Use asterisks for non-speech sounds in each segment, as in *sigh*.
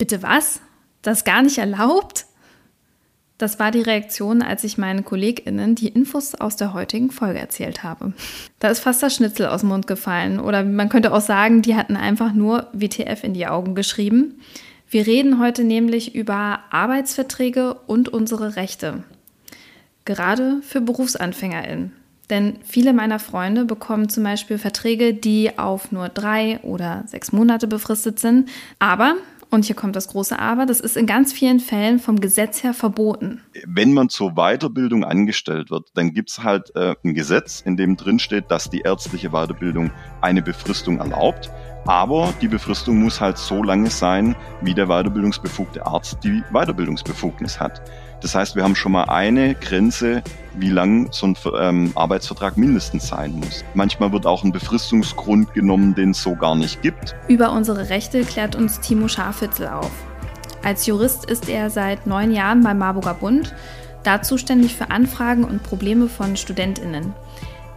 Bitte was? Das ist gar nicht erlaubt? Das war die Reaktion, als ich meinen KollegInnen die Infos aus der heutigen Folge erzählt habe. Da ist fast das Schnitzel aus dem Mund gefallen. Oder man könnte auch sagen, die hatten einfach nur WTF in die Augen geschrieben. Wir reden heute nämlich über Arbeitsverträge und unsere Rechte. Gerade für BerufsanfängerInnen. Denn viele meiner Freunde bekommen zum Beispiel Verträge, die auf nur drei oder sechs Monate befristet sind. Aber und hier kommt das große Aber, das ist in ganz vielen Fällen vom Gesetz her verboten. Wenn man zur Weiterbildung angestellt wird, dann gibt's halt äh, ein Gesetz, in dem drin steht, dass die ärztliche Weiterbildung eine Befristung erlaubt. Aber die Befristung muss halt so lange sein, wie der weiterbildungsbefugte Arzt die Weiterbildungsbefugnis hat. Das heißt, wir haben schon mal eine Grenze, wie lang so ein ähm, Arbeitsvertrag mindestens sein muss. Manchmal wird auch ein Befristungsgrund genommen, den es so gar nicht gibt. Über unsere Rechte klärt uns Timo Scharfitzel auf. Als Jurist ist er seit neun Jahren beim Marburger Bund, da zuständig für Anfragen und Probleme von StudentInnen.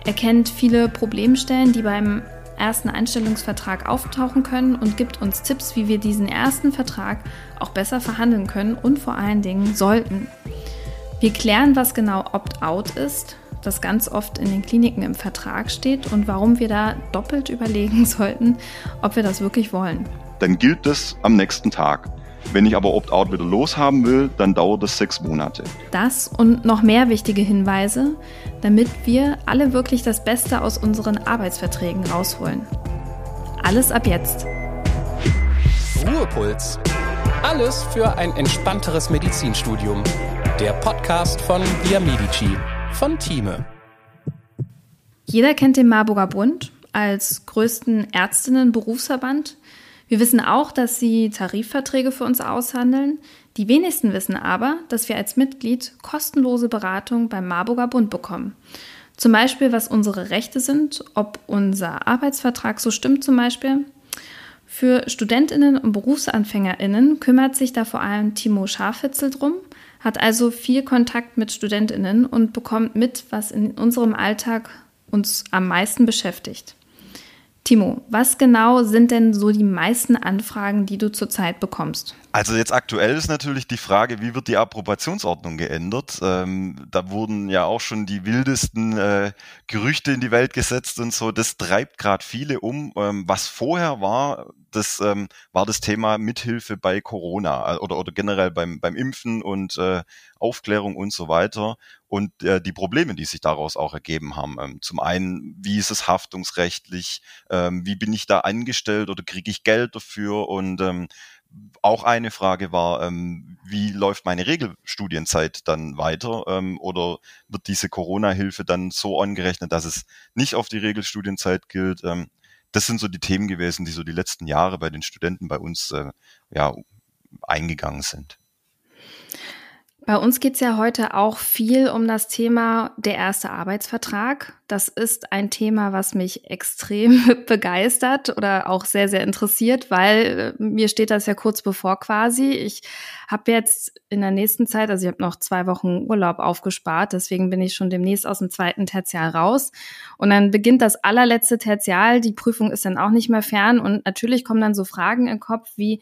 Er kennt viele Problemstellen, die beim ersten Einstellungsvertrag auftauchen können und gibt uns Tipps, wie wir diesen ersten Vertrag auch besser verhandeln können und vor allen Dingen sollten. Wir klären, was genau Opt-out ist, das ganz oft in den Kliniken im Vertrag steht und warum wir da doppelt *laughs* überlegen sollten, ob wir das wirklich wollen. Dann gilt das am nächsten Tag. Wenn ich aber Opt-out wieder loshaben will, dann dauert das sechs Monate. Das und noch mehr wichtige Hinweise, damit wir alle wirklich das Beste aus unseren Arbeitsverträgen rausholen. Alles ab jetzt. Ruhepuls. Alles für ein entspannteres Medizinstudium. Der Podcast von Via Medici von Thieme. Jeder kennt den Marburger Bund als größten Ärztinnen-Berufsverband. Wir wissen auch, dass sie Tarifverträge für uns aushandeln. Die wenigsten wissen aber, dass wir als Mitglied kostenlose Beratung beim Marburger Bund bekommen. Zum Beispiel, was unsere Rechte sind, ob unser Arbeitsvertrag so stimmt zum Beispiel, für Studentinnen und Berufsanfängerinnen kümmert sich da vor allem Timo Scharfitzel drum, hat also viel Kontakt mit Studentinnen und bekommt mit, was in unserem Alltag uns am meisten beschäftigt. Timo, was genau sind denn so die meisten Anfragen, die du zurzeit bekommst? Also jetzt aktuell ist natürlich die Frage, wie wird die Approbationsordnung geändert? Ähm, da wurden ja auch schon die wildesten äh, Gerüchte in die Welt gesetzt und so. Das treibt gerade viele um. Ähm, was vorher war, das ähm, war das Thema Mithilfe bei Corona äh, oder, oder generell beim, beim Impfen und äh, Aufklärung und so weiter und äh, die Probleme, die sich daraus auch ergeben haben. Ähm, zum einen, wie ist es haftungsrechtlich, ähm, wie bin ich da angestellt oder kriege ich Geld dafür und ähm, auch eine Frage war, ähm, wie läuft meine Regelstudienzeit dann weiter ähm, oder wird diese Corona-Hilfe dann so angerechnet, dass es nicht auf die Regelstudienzeit gilt? Ähm, das sind so die Themen gewesen, die so die letzten Jahre bei den Studenten bei uns äh, ja, eingegangen sind. Bei uns geht es ja heute auch viel um das Thema der erste Arbeitsvertrag. Das ist ein Thema, was mich extrem *laughs* begeistert oder auch sehr, sehr interessiert, weil äh, mir steht das ja kurz bevor quasi. Ich habe jetzt in der nächsten Zeit, also ich habe noch zwei Wochen Urlaub aufgespart, deswegen bin ich schon demnächst aus dem zweiten Tertial raus. Und dann beginnt das allerletzte Tertial, die Prüfung ist dann auch nicht mehr fern und natürlich kommen dann so Fragen im Kopf wie,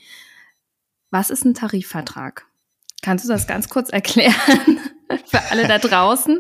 was ist ein Tarifvertrag? Kannst du das ganz kurz erklären *laughs* für alle da draußen?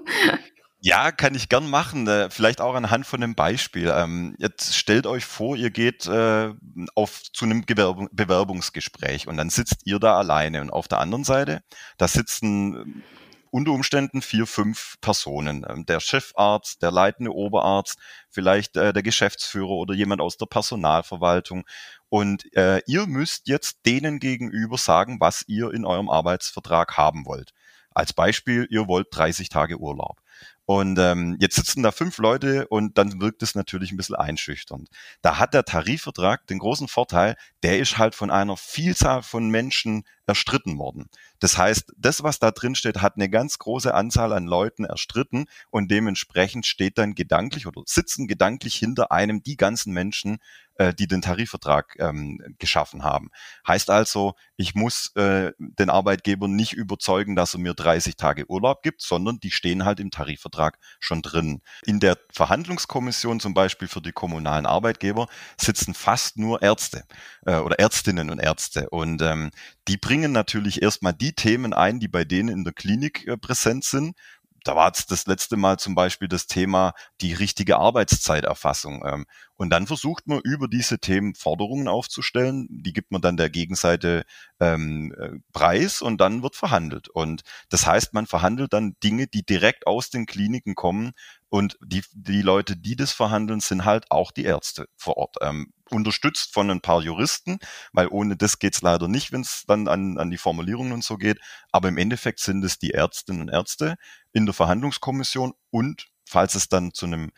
Ja, kann ich gern machen. Äh, vielleicht auch anhand von einem Beispiel. Ähm, jetzt stellt euch vor, ihr geht äh, auf zu einem Bewerbungsgespräch und dann sitzt ihr da alleine und auf der anderen Seite, da sitzen unter Umständen vier, fünf Personen. Ähm, der Chefarzt, der leitende Oberarzt, vielleicht äh, der Geschäftsführer oder jemand aus der Personalverwaltung. Und äh, ihr müsst jetzt denen gegenüber sagen, was ihr in eurem Arbeitsvertrag haben wollt. Als Beispiel, ihr wollt 30 Tage Urlaub. Und ähm, jetzt sitzen da fünf Leute und dann wirkt es natürlich ein bisschen einschüchternd. Da hat der Tarifvertrag den großen Vorteil, der ist halt von einer Vielzahl von Menschen erstritten worden. Das heißt, das, was da drin steht, hat eine ganz große Anzahl an Leuten erstritten und dementsprechend steht dann gedanklich oder sitzen gedanklich hinter einem die ganzen Menschen, äh, die den Tarifvertrag ähm, geschaffen haben. Heißt also, ich muss äh, den Arbeitgeber nicht überzeugen, dass er mir 30 Tage Urlaub gibt, sondern die stehen halt im Tarifvertrag schon drin. In der Verhandlungskommission zum Beispiel für die kommunalen Arbeitgeber sitzen fast nur Ärzte äh, oder Ärztinnen und Ärzte. Und ähm, die bringen natürlich erstmal die Themen ein, die bei denen in der Klinik äh, präsent sind, da war es das letzte Mal zum Beispiel das Thema die richtige Arbeitszeiterfassung. Ähm, und dann versucht man über diese Themen Forderungen aufzustellen. Die gibt man dann der Gegenseite ähm, äh, preis und dann wird verhandelt. Und das heißt, man verhandelt dann Dinge, die direkt aus den Kliniken kommen. Und die, die Leute, die das verhandeln, sind halt auch die Ärzte vor Ort. Ähm, unterstützt von ein paar Juristen, weil ohne das geht's leider nicht, wenn es dann an, an die Formulierungen und so geht. Aber im Endeffekt sind es die Ärztinnen und Ärzte in der Verhandlungskommission und falls es dann zu einem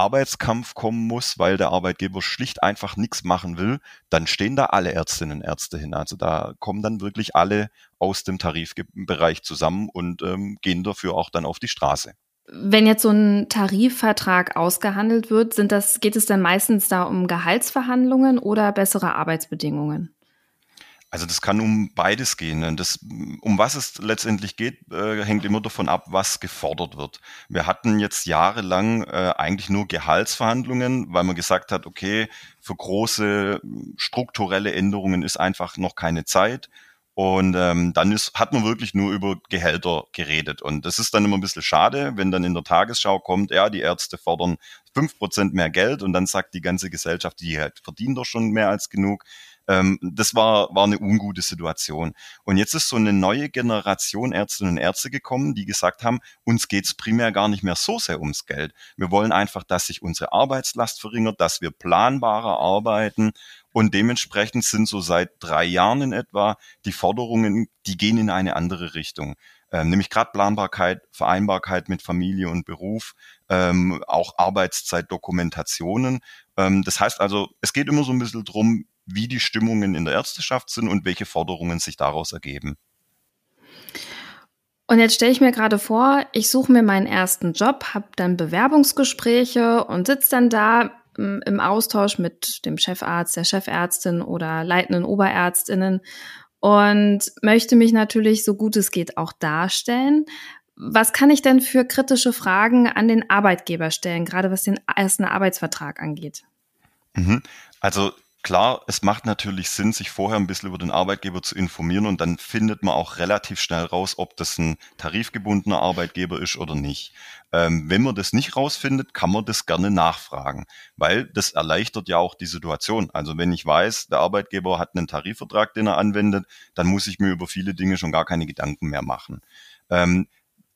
Arbeitskampf kommen muss, weil der Arbeitgeber schlicht einfach nichts machen will, dann stehen da alle Ärztinnen und Ärzte hin. Also da kommen dann wirklich alle aus dem Tarifbereich zusammen und ähm, gehen dafür auch dann auf die Straße. Wenn jetzt so ein Tarifvertrag ausgehandelt wird, sind das, geht es dann meistens da um Gehaltsverhandlungen oder bessere Arbeitsbedingungen? Also das kann um beides gehen. Und das, um was es letztendlich geht, äh, hängt immer davon ab, was gefordert wird. Wir hatten jetzt jahrelang äh, eigentlich nur Gehaltsverhandlungen, weil man gesagt hat, okay, für große strukturelle Änderungen ist einfach noch keine Zeit. Und ähm, dann ist, hat man wirklich nur über Gehälter geredet. Und das ist dann immer ein bisschen schade, wenn dann in der Tagesschau kommt, ja, die Ärzte fordern fünf Prozent mehr Geld und dann sagt die ganze Gesellschaft, die halt verdienen doch schon mehr als genug. Ähm, das war, war eine ungute Situation. Und jetzt ist so eine neue Generation Ärztinnen und Ärzte gekommen, die gesagt haben, uns geht's primär gar nicht mehr so sehr ums Geld. Wir wollen einfach, dass sich unsere Arbeitslast verringert, dass wir planbarer arbeiten. Und dementsprechend sind so seit drei Jahren in etwa die Forderungen, die gehen in eine andere Richtung. Ähm, nämlich gerade Planbarkeit, Vereinbarkeit mit Familie und Beruf, ähm, auch Arbeitszeitdokumentationen. Ähm, das heißt also, es geht immer so ein bisschen drum, wie die Stimmungen in der Ärzteschaft sind und welche Forderungen sich daraus ergeben. Und jetzt stelle ich mir gerade vor, ich suche mir meinen ersten Job, habe dann Bewerbungsgespräche und sitze dann da mm, im Austausch mit dem Chefarzt, der Chefärztin oder leitenden Oberärztinnen und möchte mich natürlich so gut es geht auch darstellen. Was kann ich denn für kritische Fragen an den Arbeitgeber stellen, gerade was den ersten Arbeitsvertrag angeht? Mhm. Also Klar, es macht natürlich Sinn, sich vorher ein bisschen über den Arbeitgeber zu informieren und dann findet man auch relativ schnell raus, ob das ein tarifgebundener Arbeitgeber ist oder nicht. Ähm, wenn man das nicht rausfindet, kann man das gerne nachfragen, weil das erleichtert ja auch die Situation. Also wenn ich weiß, der Arbeitgeber hat einen Tarifvertrag, den er anwendet, dann muss ich mir über viele Dinge schon gar keine Gedanken mehr machen. Ähm,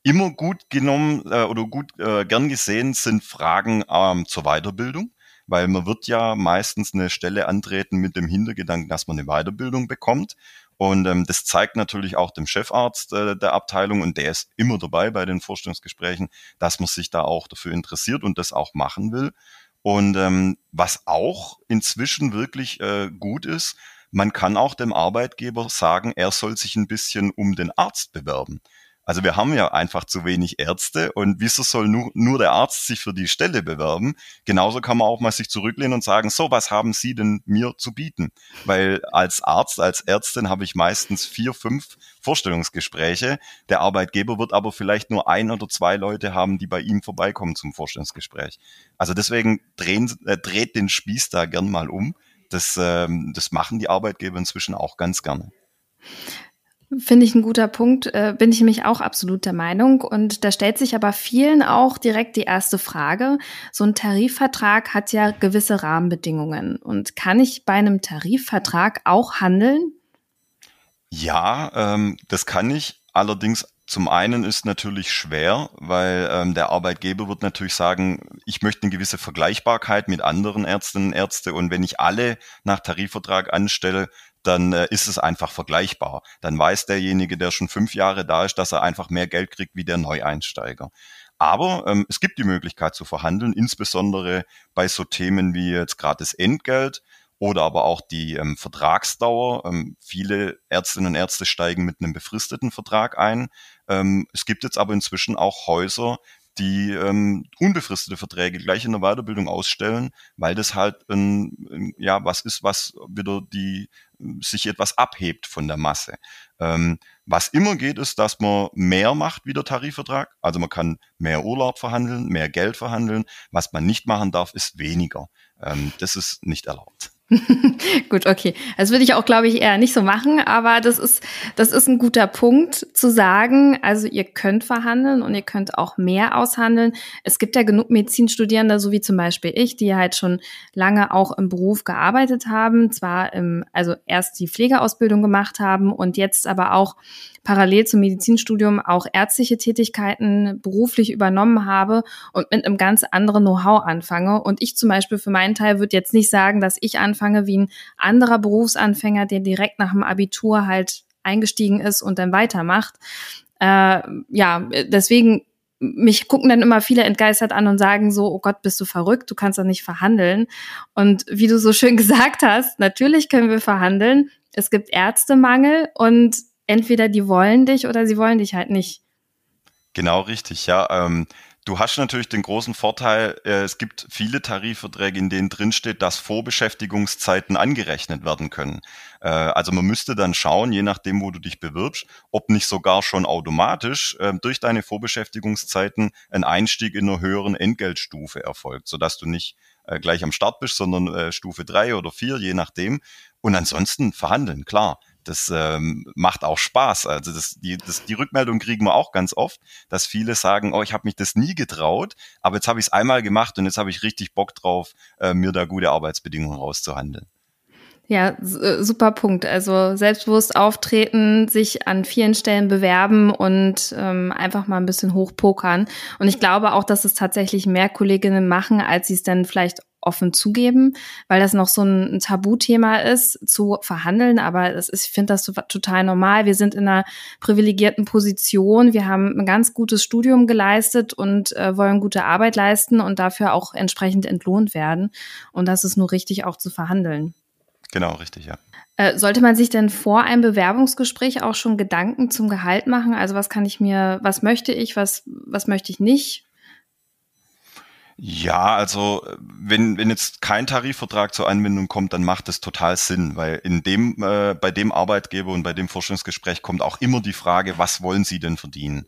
immer gut genommen äh, oder gut äh, gern gesehen sind Fragen ähm, zur Weiterbildung weil man wird ja meistens eine Stelle antreten mit dem Hintergedanken, dass man eine Weiterbildung bekommt. Und ähm, das zeigt natürlich auch dem Chefarzt äh, der Abteilung, und der ist immer dabei bei den Vorstellungsgesprächen, dass man sich da auch dafür interessiert und das auch machen will. Und ähm, was auch inzwischen wirklich äh, gut ist, man kann auch dem Arbeitgeber sagen, er soll sich ein bisschen um den Arzt bewerben. Also wir haben ja einfach zu wenig Ärzte und wieso soll nur, nur der Arzt sich für die Stelle bewerben? Genauso kann man auch mal sich zurücklehnen und sagen, so, was haben Sie denn mir zu bieten? Weil als Arzt, als Ärztin habe ich meistens vier, fünf Vorstellungsgespräche. Der Arbeitgeber wird aber vielleicht nur ein oder zwei Leute haben, die bei ihm vorbeikommen zum Vorstellungsgespräch. Also deswegen drehen, äh, dreht den Spieß da gern mal um. Das, ähm, das machen die Arbeitgeber inzwischen auch ganz gerne. Finde ich ein guter Punkt, äh, bin ich nämlich auch absolut der Meinung. Und da stellt sich aber vielen auch direkt die erste Frage. So ein Tarifvertrag hat ja gewisse Rahmenbedingungen. Und kann ich bei einem Tarifvertrag auch handeln? Ja, ähm, das kann ich. Allerdings zum einen ist natürlich schwer, weil ähm, der Arbeitgeber wird natürlich sagen, ich möchte eine gewisse Vergleichbarkeit mit anderen Ärztinnen und Ärzte und wenn ich alle nach Tarifvertrag anstelle, dann äh, ist es einfach vergleichbar. Dann weiß derjenige, der schon fünf Jahre da ist, dass er einfach mehr Geld kriegt wie der Neueinsteiger. Aber ähm, es gibt die Möglichkeit zu verhandeln, insbesondere bei so Themen wie jetzt gerade das Entgelt oder aber auch die ähm, Vertragsdauer. Ähm, viele Ärztinnen und Ärzte steigen mit einem befristeten Vertrag ein. Ähm, es gibt jetzt aber inzwischen auch Häuser, die ähm, unbefristete Verträge gleich in der Weiterbildung ausstellen, weil das halt ein, ein, ja was ist, was wieder die sich etwas abhebt von der Masse. Ähm, was immer geht, ist, dass man mehr macht wie der Tarifvertrag. Also man kann mehr Urlaub verhandeln, mehr Geld verhandeln. Was man nicht machen darf, ist weniger. Ähm, das ist nicht erlaubt. *laughs* Gut, okay. Das würde ich auch, glaube ich, eher nicht so machen, aber das ist, das ist ein guter Punkt zu sagen, also ihr könnt verhandeln und ihr könnt auch mehr aushandeln. Es gibt ja genug Medizinstudierende, so wie zum Beispiel ich, die halt schon lange auch im Beruf gearbeitet haben, zwar im, also erst die Pflegeausbildung gemacht haben und jetzt aber auch parallel zum Medizinstudium auch ärztliche Tätigkeiten beruflich übernommen habe und mit einem ganz anderen Know-how anfange. Und ich zum Beispiel für meinen Teil würde jetzt nicht sagen, dass ich anfange wie ein anderer Berufsanfänger, der direkt nach dem Abitur halt eingestiegen ist und dann weitermacht. Äh, ja, deswegen mich gucken dann immer viele entgeistert an und sagen so, oh Gott, bist du verrückt, du kannst doch nicht verhandeln. Und wie du so schön *laughs* gesagt hast, natürlich können wir verhandeln. Es gibt Ärztemangel und entweder die wollen dich oder sie wollen dich halt nicht. Genau richtig, ja. Ähm, du hast natürlich den großen Vorteil, äh, es gibt viele Tarifverträge, in denen drinsteht, dass Vorbeschäftigungszeiten angerechnet werden können. Äh, also man müsste dann schauen, je nachdem, wo du dich bewirbst, ob nicht sogar schon automatisch äh, durch deine Vorbeschäftigungszeiten ein Einstieg in einer höheren Entgeltstufe erfolgt, sodass du nicht äh, gleich am Start bist, sondern äh, Stufe drei oder vier, je nachdem. Und ansonsten verhandeln, klar das ähm, macht auch Spaß. Also das, die, das, die Rückmeldung kriegen wir auch ganz oft, dass viele sagen, oh, ich habe mich das nie getraut, aber jetzt habe ich es einmal gemacht und jetzt habe ich richtig Bock drauf, äh, mir da gute Arbeitsbedingungen rauszuhandeln. Ja, äh, super Punkt. Also selbstbewusst auftreten, sich an vielen Stellen bewerben und ähm, einfach mal ein bisschen hochpokern. Und ich glaube auch, dass es tatsächlich mehr Kolleginnen machen, als sie es dann vielleicht offen zugeben, weil das noch so ein, Tabuthema ist, zu verhandeln. Aber das ist, ich finde das total normal. Wir sind in einer privilegierten Position. Wir haben ein ganz gutes Studium geleistet und äh, wollen gute Arbeit leisten und dafür auch entsprechend entlohnt werden. Und das ist nur richtig auch zu verhandeln. Genau, richtig, ja. Äh, sollte man sich denn vor einem Bewerbungsgespräch auch schon Gedanken zum Gehalt machen? Also was kann ich mir, was möchte ich, was, was möchte ich nicht? Ja, also wenn, wenn jetzt kein Tarifvertrag zur Anwendung kommt, dann macht es total Sinn, weil in dem, äh, bei dem Arbeitgeber und bei dem Forschungsgespräch kommt auch immer die Frage, was wollen Sie denn verdienen?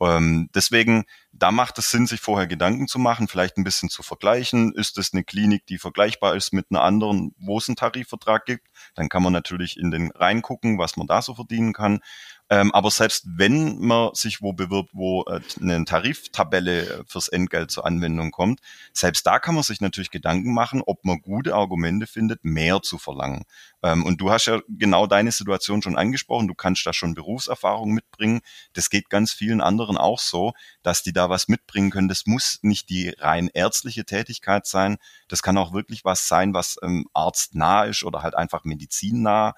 Ähm, deswegen, da macht es Sinn, sich vorher Gedanken zu machen, vielleicht ein bisschen zu vergleichen. Ist es eine Klinik, die vergleichbar ist mit einer anderen, wo es einen Tarifvertrag gibt? Dann kann man natürlich in den reingucken, was man da so verdienen kann. Ähm, aber selbst wenn man sich wo bewirbt, wo äh, eine Tariftabelle äh, fürs Entgelt zur Anwendung kommt, selbst da kann man sich natürlich Gedanken machen, ob man gute Argumente findet, mehr zu verlangen. Ähm, und du hast ja genau deine Situation schon angesprochen. Du kannst da schon Berufserfahrung mitbringen. Das geht ganz vielen anderen auch so, dass die da was mitbringen können. Das muss nicht die rein ärztliche Tätigkeit sein. Das kann auch wirklich was sein, was ähm, arztnah ist oder halt einfach medizinnah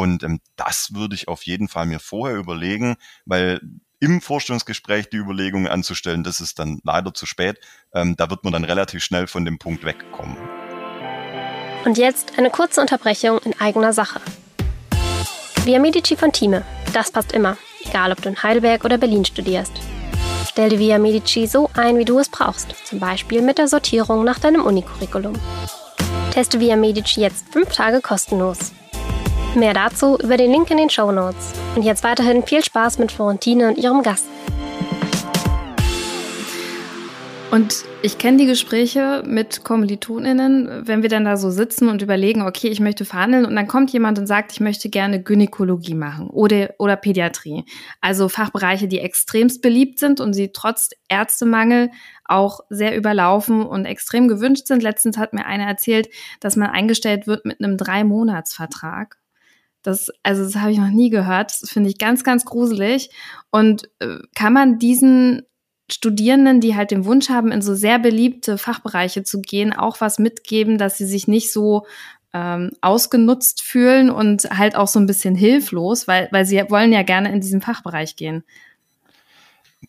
und ähm, das würde ich auf jeden Fall mir vorher überlegen, weil im Vorstellungsgespräch die Überlegungen anzustellen, das ist dann leider zu spät. Ähm, da wird man dann relativ schnell von dem Punkt wegkommen. Und jetzt eine kurze Unterbrechung in eigener Sache. Via Medici von Thieme, das passt immer, egal ob du in Heidelberg oder Berlin studierst. Stell dir Via Medici so ein, wie du es brauchst, zum Beispiel mit der Sortierung nach deinem Unicurriculum. Teste Via Medici jetzt fünf Tage kostenlos. Mehr dazu über den Link in den Show Notes. Und jetzt weiterhin viel Spaß mit Florentine und ihrem Gast. Und ich kenne die Gespräche mit KommilitonInnen, wenn wir dann da so sitzen und überlegen, okay, ich möchte verhandeln und dann kommt jemand und sagt, ich möchte gerne Gynäkologie machen oder, oder Pädiatrie. Also Fachbereiche, die extremst beliebt sind und sie trotz Ärztemangel auch sehr überlaufen und extrem gewünscht sind. Letztens hat mir einer erzählt, dass man eingestellt wird mit einem Drei-Monats-Vertrag. Das, also das habe ich noch nie gehört. Das finde ich ganz, ganz gruselig. Und äh, kann man diesen Studierenden, die halt den Wunsch haben, in so sehr beliebte Fachbereiche zu gehen, auch was mitgeben, dass sie sich nicht so ähm, ausgenutzt fühlen und halt auch so ein bisschen hilflos, weil, weil sie wollen ja gerne in diesen Fachbereich gehen.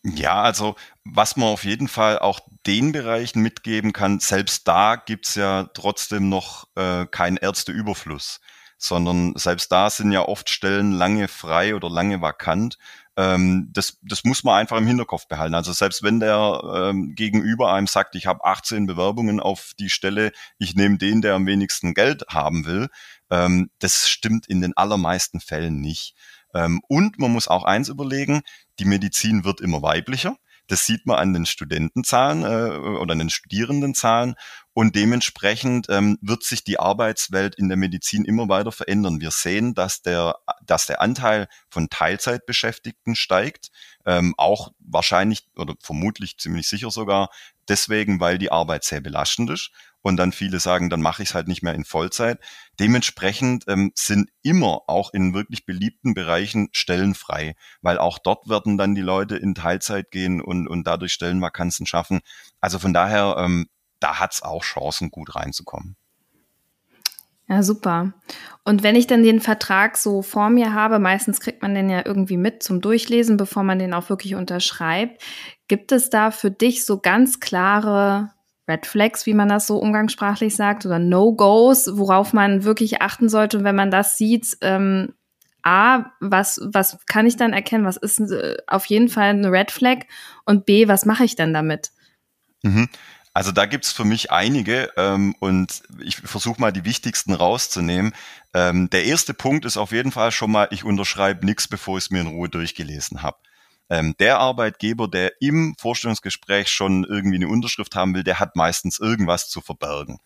Ja, also was man auf jeden Fall auch den Bereichen mitgeben kann, selbst da gibt's ja trotzdem noch äh, keinen Ärzteüberfluss, sondern selbst da sind ja oft Stellen lange frei oder lange vakant. Ähm, das, das muss man einfach im Hinterkopf behalten. Also selbst wenn der ähm, gegenüber einem sagt, ich habe 18 Bewerbungen auf die Stelle, ich nehme den, der am wenigsten Geld haben will, ähm, das stimmt in den allermeisten Fällen nicht. Ähm, und man muss auch eins überlegen, die Medizin wird immer weiblicher. Das sieht man an den Studentenzahlen äh, oder an den Studierendenzahlen. Und dementsprechend ähm, wird sich die Arbeitswelt in der Medizin immer weiter verändern. Wir sehen, dass der, dass der Anteil von Teilzeitbeschäftigten steigt, ähm, auch wahrscheinlich oder vermutlich ziemlich sicher sogar deswegen, weil die Arbeit sehr belastend ist und dann viele sagen, dann mache ich es halt nicht mehr in Vollzeit. Dementsprechend ähm, sind immer auch in wirklich beliebten Bereichen Stellen frei, weil auch dort werden dann die Leute in Teilzeit gehen und, und dadurch Stellenvakanzen schaffen. Also von daher, ähm, da hat's auch Chancen, gut reinzukommen. Ja, super. Und wenn ich dann den Vertrag so vor mir habe, meistens kriegt man den ja irgendwie mit zum Durchlesen, bevor man den auch wirklich unterschreibt. Gibt es da für dich so ganz klare Red Flags, wie man das so umgangssprachlich sagt, oder No-Gos, worauf man wirklich achten sollte. Und wenn man das sieht, ähm, A, was, was kann ich dann erkennen, was ist äh, auf jeden Fall eine Red Flag und B, was mache ich dann damit? Mhm. Also da gibt's für mich einige ähm, und ich versuche mal die wichtigsten rauszunehmen. Ähm, der erste Punkt ist auf jeden Fall schon mal, ich unterschreibe nichts, bevor ich es mir in Ruhe durchgelesen habe ähm, der Arbeitgeber, der im Vorstellungsgespräch schon irgendwie eine Unterschrift haben will, der hat meistens irgendwas zu verbergen.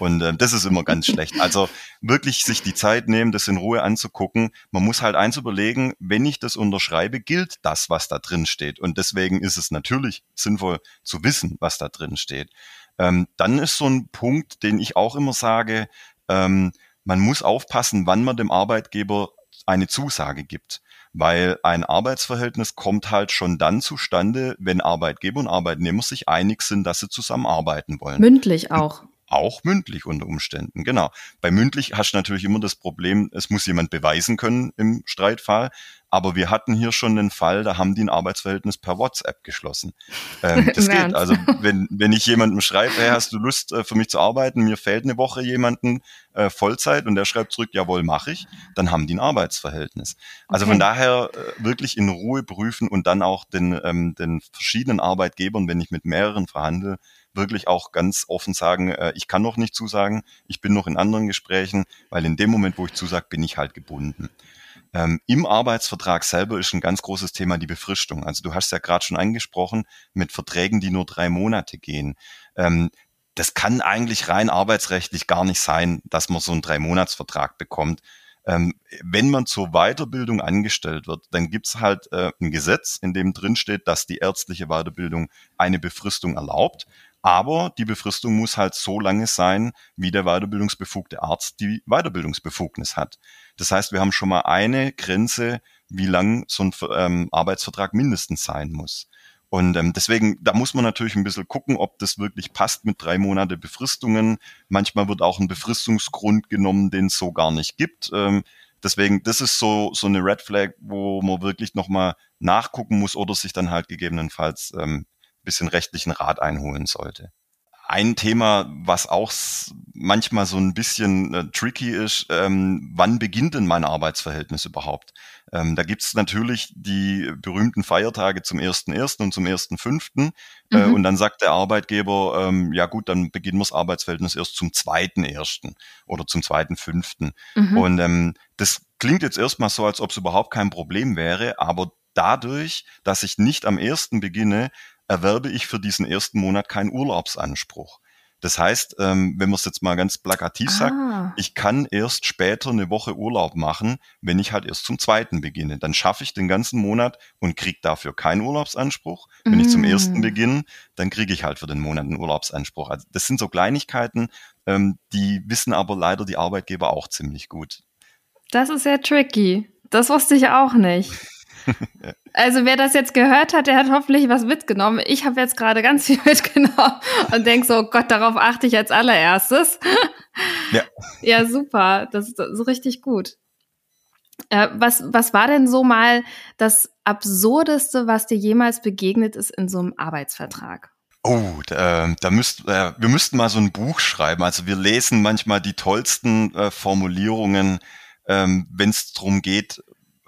Und äh, das ist immer ganz schlecht. Also wirklich sich die Zeit nehmen, das in Ruhe anzugucken. Man muss halt eins überlegen, wenn ich das unterschreibe, gilt das, was da drin steht. Und deswegen ist es natürlich sinnvoll zu wissen, was da drin steht. Ähm, dann ist so ein Punkt, den ich auch immer sage, ähm, man muss aufpassen, wann man dem Arbeitgeber eine Zusage gibt weil ein Arbeitsverhältnis kommt halt schon dann zustande, wenn Arbeitgeber und Arbeitnehmer sich einig sind, dass sie zusammenarbeiten wollen. Mündlich auch. Auch mündlich unter Umständen, genau. Bei mündlich hast du natürlich immer das Problem, es muss jemand beweisen können im Streitfall. Aber wir hatten hier schon den Fall, da haben die ein Arbeitsverhältnis per WhatsApp geschlossen. Ähm, *laughs* das geht. Ernst? Also wenn, wenn ich jemandem schreibe, hey, hast du Lust äh, für mich zu arbeiten, mir fehlt eine Woche jemanden äh, Vollzeit und der schreibt zurück, jawohl, mache ich, dann haben die ein Arbeitsverhältnis. Also okay. von daher äh, wirklich in Ruhe prüfen und dann auch den, ähm, den verschiedenen Arbeitgebern, wenn ich mit mehreren verhandle, wirklich auch ganz offen sagen, äh, ich kann noch nicht zusagen, ich bin noch in anderen Gesprächen, weil in dem Moment, wo ich zusage, bin ich halt gebunden. Ähm, Im Arbeitsvertrag selber ist ein ganz großes Thema die Befristung. Also du hast ja gerade schon angesprochen mit Verträgen, die nur drei Monate gehen. Ähm, das kann eigentlich rein arbeitsrechtlich gar nicht sein, dass man so einen Drei-Monats-Vertrag bekommt. Ähm, wenn man zur Weiterbildung angestellt wird, dann gibt's halt äh, ein Gesetz, in dem drin steht, dass die ärztliche Weiterbildung eine Befristung erlaubt. Aber die Befristung muss halt so lange sein, wie der weiterbildungsbefugte Arzt die Weiterbildungsbefugnis hat. Das heißt, wir haben schon mal eine Grenze, wie lang so ein ähm, Arbeitsvertrag mindestens sein muss. Und ähm, deswegen, da muss man natürlich ein bisschen gucken, ob das wirklich passt mit drei Monate Befristungen. Manchmal wird auch ein Befristungsgrund genommen, den es so gar nicht gibt. Ähm, deswegen, das ist so, so eine Red Flag, wo man wirklich nochmal nachgucken muss oder sich dann halt gegebenenfalls ähm, bisschen rechtlichen Rat einholen sollte. Ein Thema, was auch manchmal so ein bisschen äh, tricky ist, ähm, wann beginnt denn mein Arbeitsverhältnis überhaupt? Ähm, da gibt's natürlich die berühmten Feiertage zum 1.1. und zum 1.5. Äh, mhm. und dann sagt der Arbeitgeber, ähm, ja gut, dann beginnen wir das Arbeitsverhältnis erst zum 2.1. oder zum 2.5. Mhm. Und ähm, das klingt jetzt erstmal so, als ob es überhaupt kein Problem wäre, aber dadurch, dass ich nicht am ersten beginne, erwerbe ich für diesen ersten Monat keinen Urlaubsanspruch. Das heißt, ähm, wenn man es jetzt mal ganz plakativ ah. sagt, ich kann erst später eine Woche Urlaub machen, wenn ich halt erst zum zweiten beginne. Dann schaffe ich den ganzen Monat und kriege dafür keinen Urlaubsanspruch. Wenn mm. ich zum ersten mm. beginne, dann kriege ich halt für den Monat einen Urlaubsanspruch. Also das sind so Kleinigkeiten, ähm, die wissen aber leider die Arbeitgeber auch ziemlich gut. Das ist sehr tricky. Das wusste ich auch nicht. *laughs* Also wer das jetzt gehört hat, der hat hoffentlich was mitgenommen. Ich habe jetzt gerade ganz viel *laughs* mitgenommen und denk so, oh Gott, darauf achte ich als allererstes. Ja. *laughs* Ja, super. Das ist so richtig gut. Äh, was, was war denn so mal das Absurdeste, was dir jemals begegnet ist in so einem Arbeitsvertrag? Oh, da, da müsst, äh, wir müssten mal so ein Buch schreiben. Also wir lesen manchmal die tollsten äh, Formulierungen, ähm, wenn es darum geht.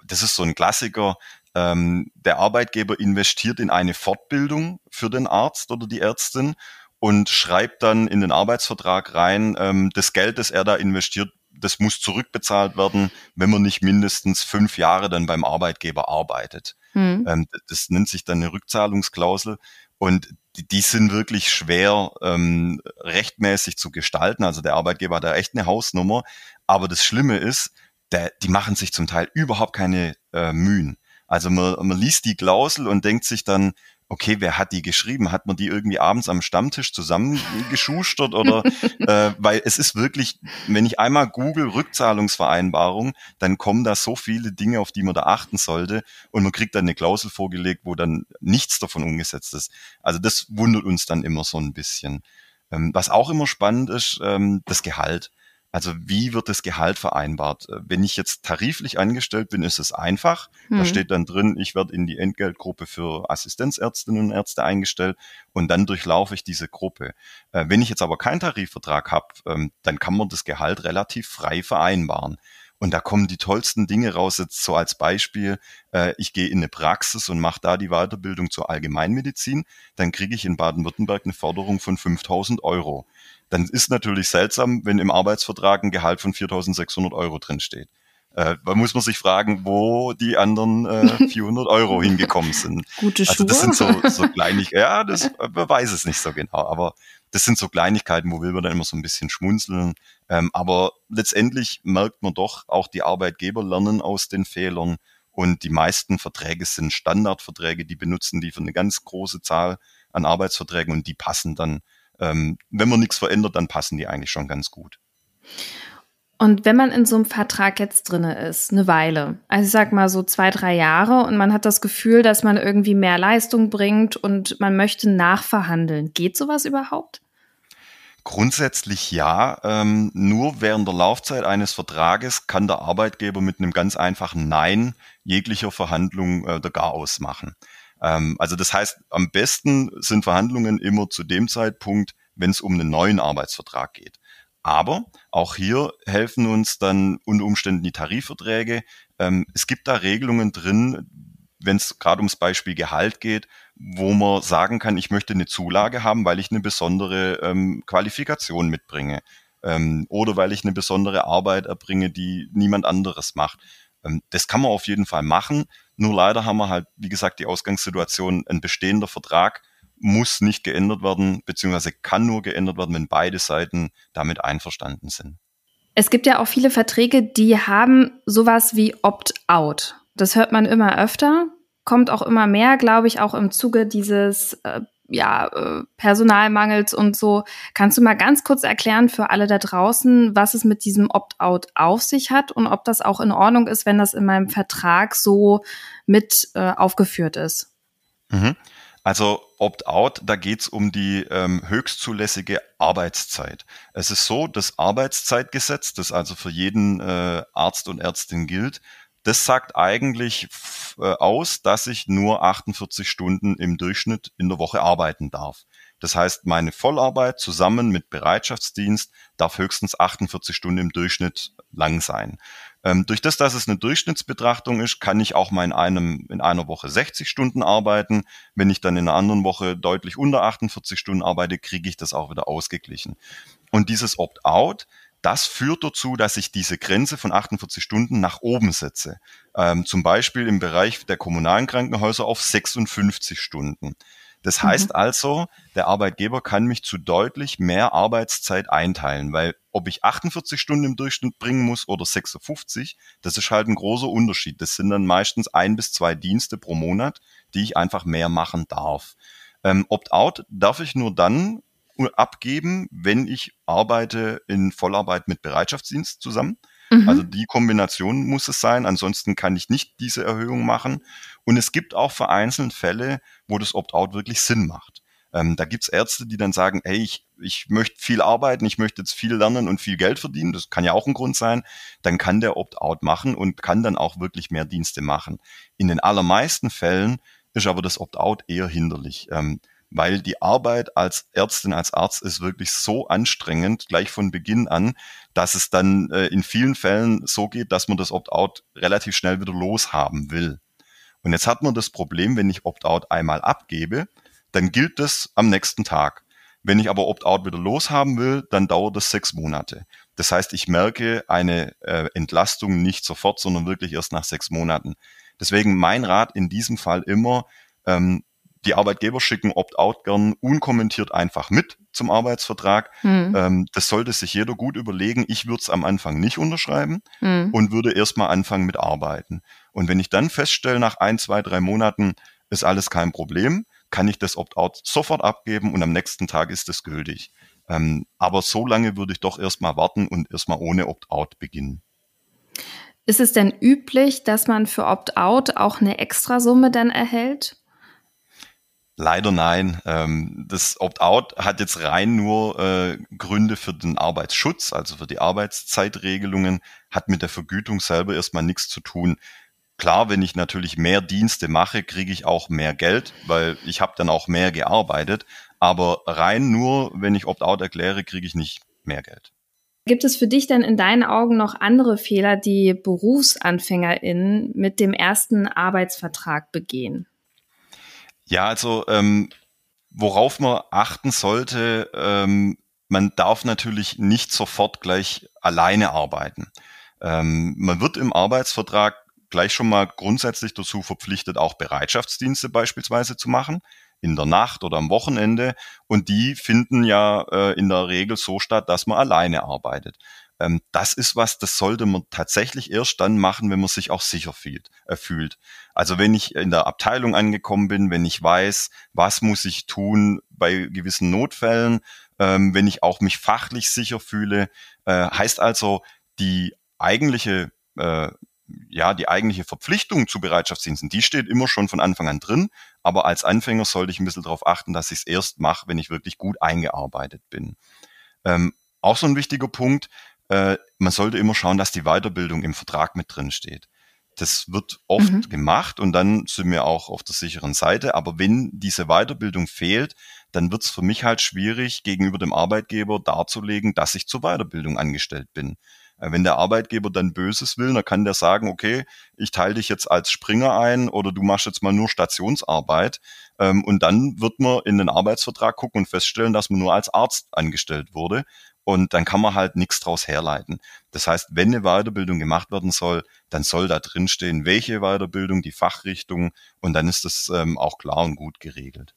Das ist so ein Klassiker. Ähm, der Arbeitgeber investiert in eine Fortbildung für den Arzt oder die Ärztin und schreibt dann in den Arbeitsvertrag rein, ähm, das Geld, das er da investiert, das muss zurückbezahlt werden, wenn man nicht mindestens fünf Jahre dann beim Arbeitgeber arbeitet. Hm. Ähm, das nennt sich dann eine Rückzahlungsklausel. Und die, die sind wirklich schwer ähm, rechtmäßig zu gestalten. Also der Arbeitgeber hat da echt eine Hausnummer. Aber das Schlimme ist, der, die machen sich zum Teil überhaupt keine äh, Mühen. Also man, man liest die Klausel und denkt sich dann, okay, wer hat die geschrieben? Hat man die irgendwie abends am Stammtisch zusammengeschustert *laughs* oder äh, weil es ist wirklich, wenn ich einmal google Rückzahlungsvereinbarung, dann kommen da so viele Dinge, auf die man da achten sollte und man kriegt dann eine Klausel vorgelegt, wo dann nichts davon umgesetzt ist. Also das wundert uns dann immer so ein bisschen. Ähm, was auch immer spannend ist, ähm, das Gehalt. Also wie wird das Gehalt vereinbart? Äh, wenn ich jetzt tariflich angestellt bin, ist es einfach. Hm. Da steht dann drin, ich werde in die Entgeltgruppe für Assistenzärztinnen und Ärzte eingestellt und dann durchlaufe ich diese Gruppe. Äh, wenn ich jetzt aber keinen Tarifvertrag habe, ähm, dann kann man das Gehalt relativ frei vereinbaren. Und da kommen die tollsten Dinge raus. Jetzt so als Beispiel, äh, ich gehe in eine Praxis und mache da die Weiterbildung zur Allgemeinmedizin, dann kriege ich in Baden-Württemberg eine Förderung von 5000 Euro dann ist natürlich seltsam, wenn im Arbeitsvertrag ein Gehalt von 4.600 Euro drinsteht. Äh, da muss man sich fragen, wo die anderen äh, *laughs* 400 Euro hingekommen sind. Gute Schuhe. Also das sind so, so Kleinigkeiten, ja, das, man weiß es nicht so genau, aber das sind so Kleinigkeiten, wo will man dann immer so ein bisschen schmunzeln. Ähm, aber letztendlich merkt man doch, auch die Arbeitgeber lernen aus den Fehlern und die meisten Verträge sind Standardverträge, die benutzen die für eine ganz große Zahl an Arbeitsverträgen und die passen dann ähm, wenn man nichts verändert, dann passen die eigentlich schon ganz gut. Und wenn man in so einem Vertrag jetzt drinne ist, eine Weile, also ich sag mal so zwei, drei Jahre und man hat das Gefühl, dass man irgendwie mehr Leistung bringt und man möchte nachverhandeln, geht sowas überhaupt? Grundsätzlich ja. Ähm, nur während der Laufzeit eines Vertrages kann der Arbeitgeber mit einem ganz einfachen Nein jeglicher Verhandlung äh, der Gar ausmachen. Ähm, also das heißt, am besten sind Verhandlungen immer zu dem Zeitpunkt, wenn es um einen neuen Arbeitsvertrag geht. Aber auch hier helfen uns dann unter Umständen die Tarifverträge. Ähm, es gibt da Regelungen drin, wenn es gerade ums Beispiel Gehalt geht, wo man sagen kann, ich möchte eine Zulage haben, weil ich eine besondere ähm, Qualifikation mitbringe ähm, oder weil ich eine besondere Arbeit erbringe, die niemand anderes macht. Ähm, das kann man auf jeden Fall machen. Nur leider haben wir halt, wie gesagt, die Ausgangssituation, ein bestehender Vertrag muss nicht geändert werden, beziehungsweise kann nur geändert werden, wenn beide Seiten damit einverstanden sind. Es gibt ja auch viele Verträge, die haben sowas wie Opt-out. Das hört man immer öfter, kommt auch immer mehr, glaube ich, auch im Zuge dieses äh, ja, äh, Personalmangels und so. Kannst du mal ganz kurz erklären für alle da draußen, was es mit diesem Opt-out auf sich hat und ob das auch in Ordnung ist, wenn das in meinem Vertrag so mit äh, aufgeführt ist? Mhm. Also Opt-out, da geht's um die ähm, höchstzulässige Arbeitszeit. Es ist so, das Arbeitszeitgesetz, das also für jeden äh, Arzt und Ärztin gilt, das sagt eigentlich äh, aus, dass ich nur 48 Stunden im Durchschnitt in der Woche arbeiten darf. Das heißt, meine Vollarbeit zusammen mit Bereitschaftsdienst darf höchstens 48 Stunden im Durchschnitt lang sein. Ähm, durch das, dass es eine Durchschnittsbetrachtung ist, kann ich auch mal in, einem, in einer Woche 60 Stunden arbeiten. Wenn ich dann in einer anderen Woche deutlich unter 48 Stunden arbeite, kriege ich das auch wieder ausgeglichen. Und dieses Opt-out, das führt dazu, dass ich diese Grenze von 48 Stunden nach oben setze. Ähm, zum Beispiel im Bereich der kommunalen Krankenhäuser auf 56 Stunden. Das mhm. heißt also, der Arbeitgeber kann mich zu deutlich mehr Arbeitszeit einteilen, weil ob ich 48 Stunden im Durchschnitt bringen muss oder 56, das ist halt ein großer Unterschied. Das sind dann meistens ein bis zwei Dienste pro Monat, die ich einfach mehr machen darf. Ähm, Opt-out darf ich nur dann abgeben, wenn ich arbeite in Vollarbeit mit Bereitschaftsdienst zusammen. Mhm. Also die Kombination muss es sein. Ansonsten kann ich nicht diese Erhöhung machen. Und es gibt auch vereinzelt Fälle, wo das Opt-out wirklich Sinn macht. Ähm, da gibt's Ärzte, die dann sagen, hey, ich, ich möchte viel arbeiten, ich möchte jetzt viel lernen und viel Geld verdienen. Das kann ja auch ein Grund sein. Dann kann der Opt-out machen und kann dann auch wirklich mehr Dienste machen. In den allermeisten Fällen ist aber das Opt-out eher hinderlich. Ähm, weil die Arbeit als Ärztin, als Arzt ist wirklich so anstrengend, gleich von Beginn an, dass es dann äh, in vielen Fällen so geht, dass man das Opt-out relativ schnell wieder loshaben will. Und jetzt hat man das Problem, wenn ich Opt-out einmal abgebe, dann gilt das am nächsten Tag. Wenn ich aber Opt-out wieder loshaben will, dann dauert das sechs Monate. Das heißt, ich merke eine äh, Entlastung nicht sofort, sondern wirklich erst nach sechs Monaten. Deswegen mein Rat in diesem Fall immer, ähm, die Arbeitgeber schicken Opt-out gern unkommentiert einfach mit zum Arbeitsvertrag. Mhm. Ähm, das sollte sich jeder gut überlegen. Ich würde es am Anfang nicht unterschreiben mhm. und würde erstmal anfangen mit Arbeiten. Und wenn ich dann feststelle, nach ein, zwei, drei Monaten ist alles kein Problem, kann ich das Opt-out sofort abgeben und am nächsten Tag ist es gültig. Ähm, aber so lange würde ich doch erstmal warten und erstmal ohne Opt-out beginnen. Ist es denn üblich, dass man für Opt-out auch eine Extrasumme dann erhält? Leider nein. Ähm, das Opt-out hat jetzt rein nur äh, Gründe für den Arbeitsschutz, also für die Arbeitszeitregelungen, hat mit der Vergütung selber erstmal nichts zu tun. Klar, wenn ich natürlich mehr Dienste mache, kriege ich auch mehr Geld, weil ich habe dann auch mehr gearbeitet. Aber rein nur, wenn ich Opt-out erkläre, kriege ich nicht mehr Geld. Gibt es für dich denn in deinen Augen noch andere Fehler, die BerufsanfängerInnen mit dem ersten Arbeitsvertrag begehen? Ja, also ähm, worauf man achten sollte, ähm, man darf natürlich nicht sofort gleich alleine arbeiten. Ähm, man wird im Arbeitsvertrag gleich schon mal grundsätzlich dazu verpflichtet, auch Bereitschaftsdienste beispielsweise zu machen, in der Nacht oder am Wochenende. Und die finden ja äh, in der Regel so statt, dass man alleine arbeitet. Ähm, das ist was, das sollte man tatsächlich erst dann machen, wenn man sich auch sicher fühlt, äh, fühlt. Also wenn ich in der Abteilung angekommen bin, wenn ich weiß, was muss ich tun bei gewissen Notfällen, ähm, wenn ich auch mich fachlich sicher fühle, äh, heißt also die eigentliche äh, ja, die eigentliche Verpflichtung zu Bereitschaftsdiensten, die steht immer schon von Anfang an drin. Aber als Anfänger sollte ich ein bisschen darauf achten, dass ich es erst mache, wenn ich wirklich gut eingearbeitet bin. Ähm, auch so ein wichtiger Punkt, äh, man sollte immer schauen, dass die Weiterbildung im Vertrag mit drin steht. Das wird oft mhm. gemacht und dann sind wir auch auf der sicheren Seite. Aber wenn diese Weiterbildung fehlt, dann wird es für mich halt schwierig, gegenüber dem Arbeitgeber darzulegen, dass ich zur Weiterbildung angestellt bin. Äh, wenn der Arbeitgeber dann Böses will, dann kann der sagen, okay, ich teile dich jetzt als Springer ein oder du machst jetzt mal nur Stationsarbeit. Ähm, und dann wird man in den Arbeitsvertrag gucken und feststellen, dass man nur als Arzt angestellt wurde. Und dann kann man halt nichts draus herleiten. Das heißt, wenn eine Weiterbildung gemacht werden soll, dann soll da drinstehen, welche Weiterbildung, die Fachrichtung und dann ist das ähm, auch klar und gut geregelt.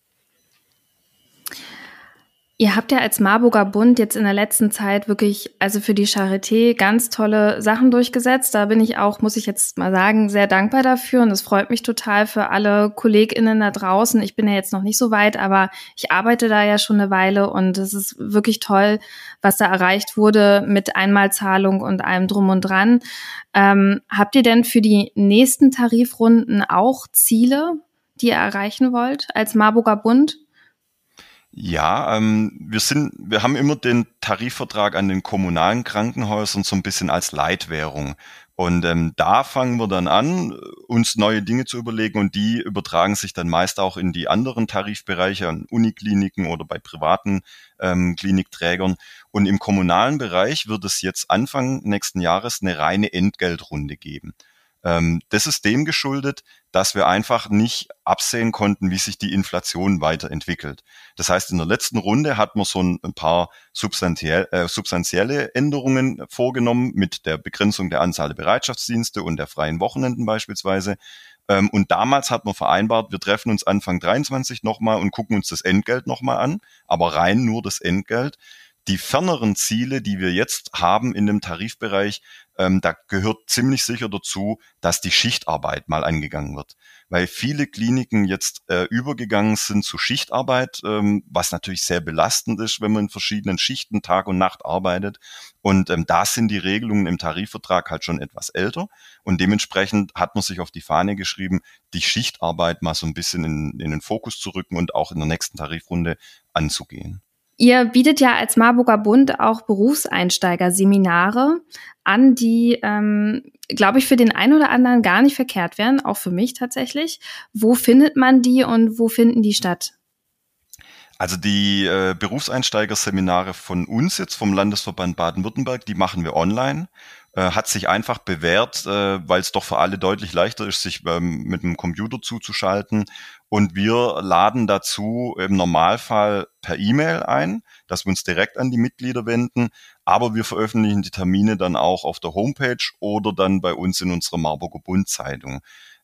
Ihr habt ja als Marburger Bund jetzt in der letzten Zeit wirklich, also für die Charité ganz tolle Sachen durchgesetzt. Da bin ich auch, muss ich jetzt mal sagen, sehr dankbar dafür und es freut mich total für alle KollegInnen da draußen. Ich bin ja jetzt noch nicht so weit, aber ich arbeite da ja schon eine Weile und es ist wirklich toll, was da erreicht wurde mit Einmalzahlung und allem drum und dran. Ähm, habt ihr denn für die nächsten Tarifrunden auch Ziele, die ihr erreichen wollt als Marburger Bund? Ja, ähm, wir sind, wir haben immer den Tarifvertrag an den kommunalen Krankenhäusern so ein bisschen als Leitwährung. Und ähm, da fangen wir dann an, uns neue Dinge zu überlegen und die übertragen sich dann meist auch in die anderen Tarifbereiche an Unikliniken oder bei privaten ähm, Klinikträgern. Und im kommunalen Bereich wird es jetzt Anfang nächsten Jahres eine reine Entgeltrunde geben. Ähm, das ist dem geschuldet, dass wir einfach nicht absehen konnten, wie sich die Inflation weiterentwickelt. Das heißt, in der letzten Runde hat man so ein, paar substanziell, äh, substanzielle Änderungen vorgenommen mit der Begrenzung der Anzahl der Bereitschaftsdienste und der freien Wochenenden beispielsweise. Ähm, und damals hat man vereinbart, wir treffen uns Anfang 23 nochmal und gucken uns das Entgelt nochmal an, aber rein nur das Entgelt. Die ferneren Ziele, die wir jetzt haben in dem Tarifbereich, ähm, da gehört ziemlich sicher dazu, dass die Schichtarbeit mal angegangen wird weil viele Kliniken jetzt äh, übergegangen sind zu Schichtarbeit, ähm, was natürlich sehr belastend ist, wenn man in verschiedenen Schichten Tag und Nacht arbeitet. Und ähm, da sind die Regelungen im Tarifvertrag halt schon etwas älter. Und dementsprechend hat man sich auf die Fahne geschrieben, die Schichtarbeit mal so ein bisschen in, in den Fokus zu rücken und auch in der nächsten Tarifrunde anzugehen. Ihr bietet ja als Marburger Bund auch Berufseinsteigerseminare an, die, ähm, glaube ich, für den einen oder anderen gar nicht verkehrt wären, auch für mich tatsächlich. Wo findet man die und wo finden die statt? Also die äh, Berufseinsteigerseminare von uns jetzt vom Landesverband Baden-Württemberg, die machen wir online. Äh, hat sich einfach bewährt, äh, weil es doch für alle deutlich leichter ist, sich ähm, mit dem Computer zuzuschalten. Und wir laden dazu im Normalfall per E-Mail ein, dass wir uns direkt an die Mitglieder wenden. Aber wir veröffentlichen die Termine dann auch auf der Homepage oder dann bei uns in unserer Marburger Bund-Zeitung.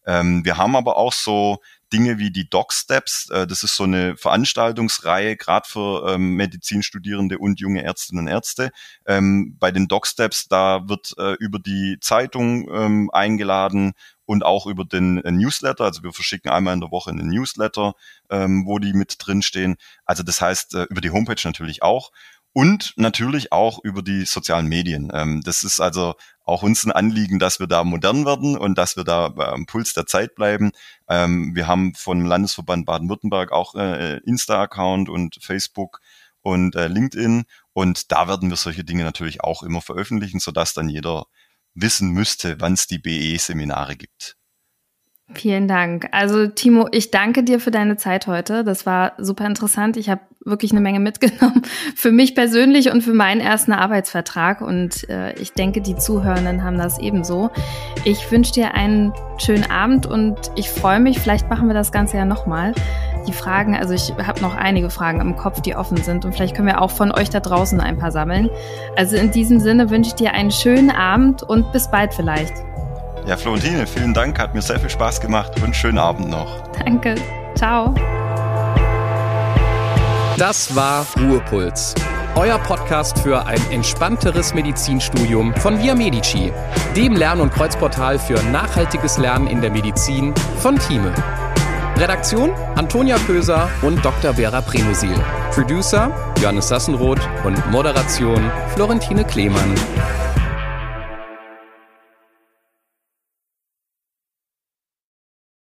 Ähm, wir haben aber auch so Dinge wie die Doc Steps. Äh, das ist so eine Veranstaltungsreihe, gerade für ähm, Medizinstudierende und junge Ärztinnen und Ärzte. Ähm, bei den Doc Steps, da wird äh, über die Zeitung ähm, eingeladen und auch über den äh, Newsletter. Also wir verschicken einmal in der Woche einen Newsletter, ähm, wo die mit drinstehen. Also das heißt, äh, über die Homepage natürlich auch und natürlich auch über die sozialen Medien. Ähm, das ist also auch uns ein Anliegen, dass wir da modern werden und dass wir da am Puls der Zeit bleiben. Ähm, wir haben vom Landesverband Baden-Württemberg auch äh, Insta-Account und Facebook und äh, LinkedIn und da werden wir solche Dinge natürlich auch immer veröffentlichen, sodass dann jeder wissen müsste, wann es die BE-Seminare gibt. Vielen Dank. Also Timo, ich danke dir für deine Zeit heute. Das war super interessant. Ich habe wirklich eine Menge mitgenommen *laughs* für mich persönlich und für meinen ersten Arbeitsvertrag. Und äh, ich denke, die Zuhörenden haben das ebenso. Ich wünsche dir einen schönen Abend und ich freue mich. Vielleicht machen wir das Ganze ja nochmal. Die Fragen, also ich habe noch einige Fragen im Kopf, die offen sind. Und vielleicht können wir auch von euch da draußen ein paar sammeln. Also in diesem Sinne wünsche ich dir einen schönen Abend und bis bald vielleicht. Ja, Florentine, vielen Dank, hat mir sehr viel Spaß gemacht und schönen Abend noch. Danke. Ciao. Das war Ruhepuls. Euer Podcast für ein entspannteres Medizinstudium von Via Medici, dem Lern- und Kreuzportal für nachhaltiges Lernen in der Medizin von Thieme. Redaktion Antonia Köser und Dr. Vera Premusil. Producer Johannes Sassenroth und Moderation Florentine Klemann.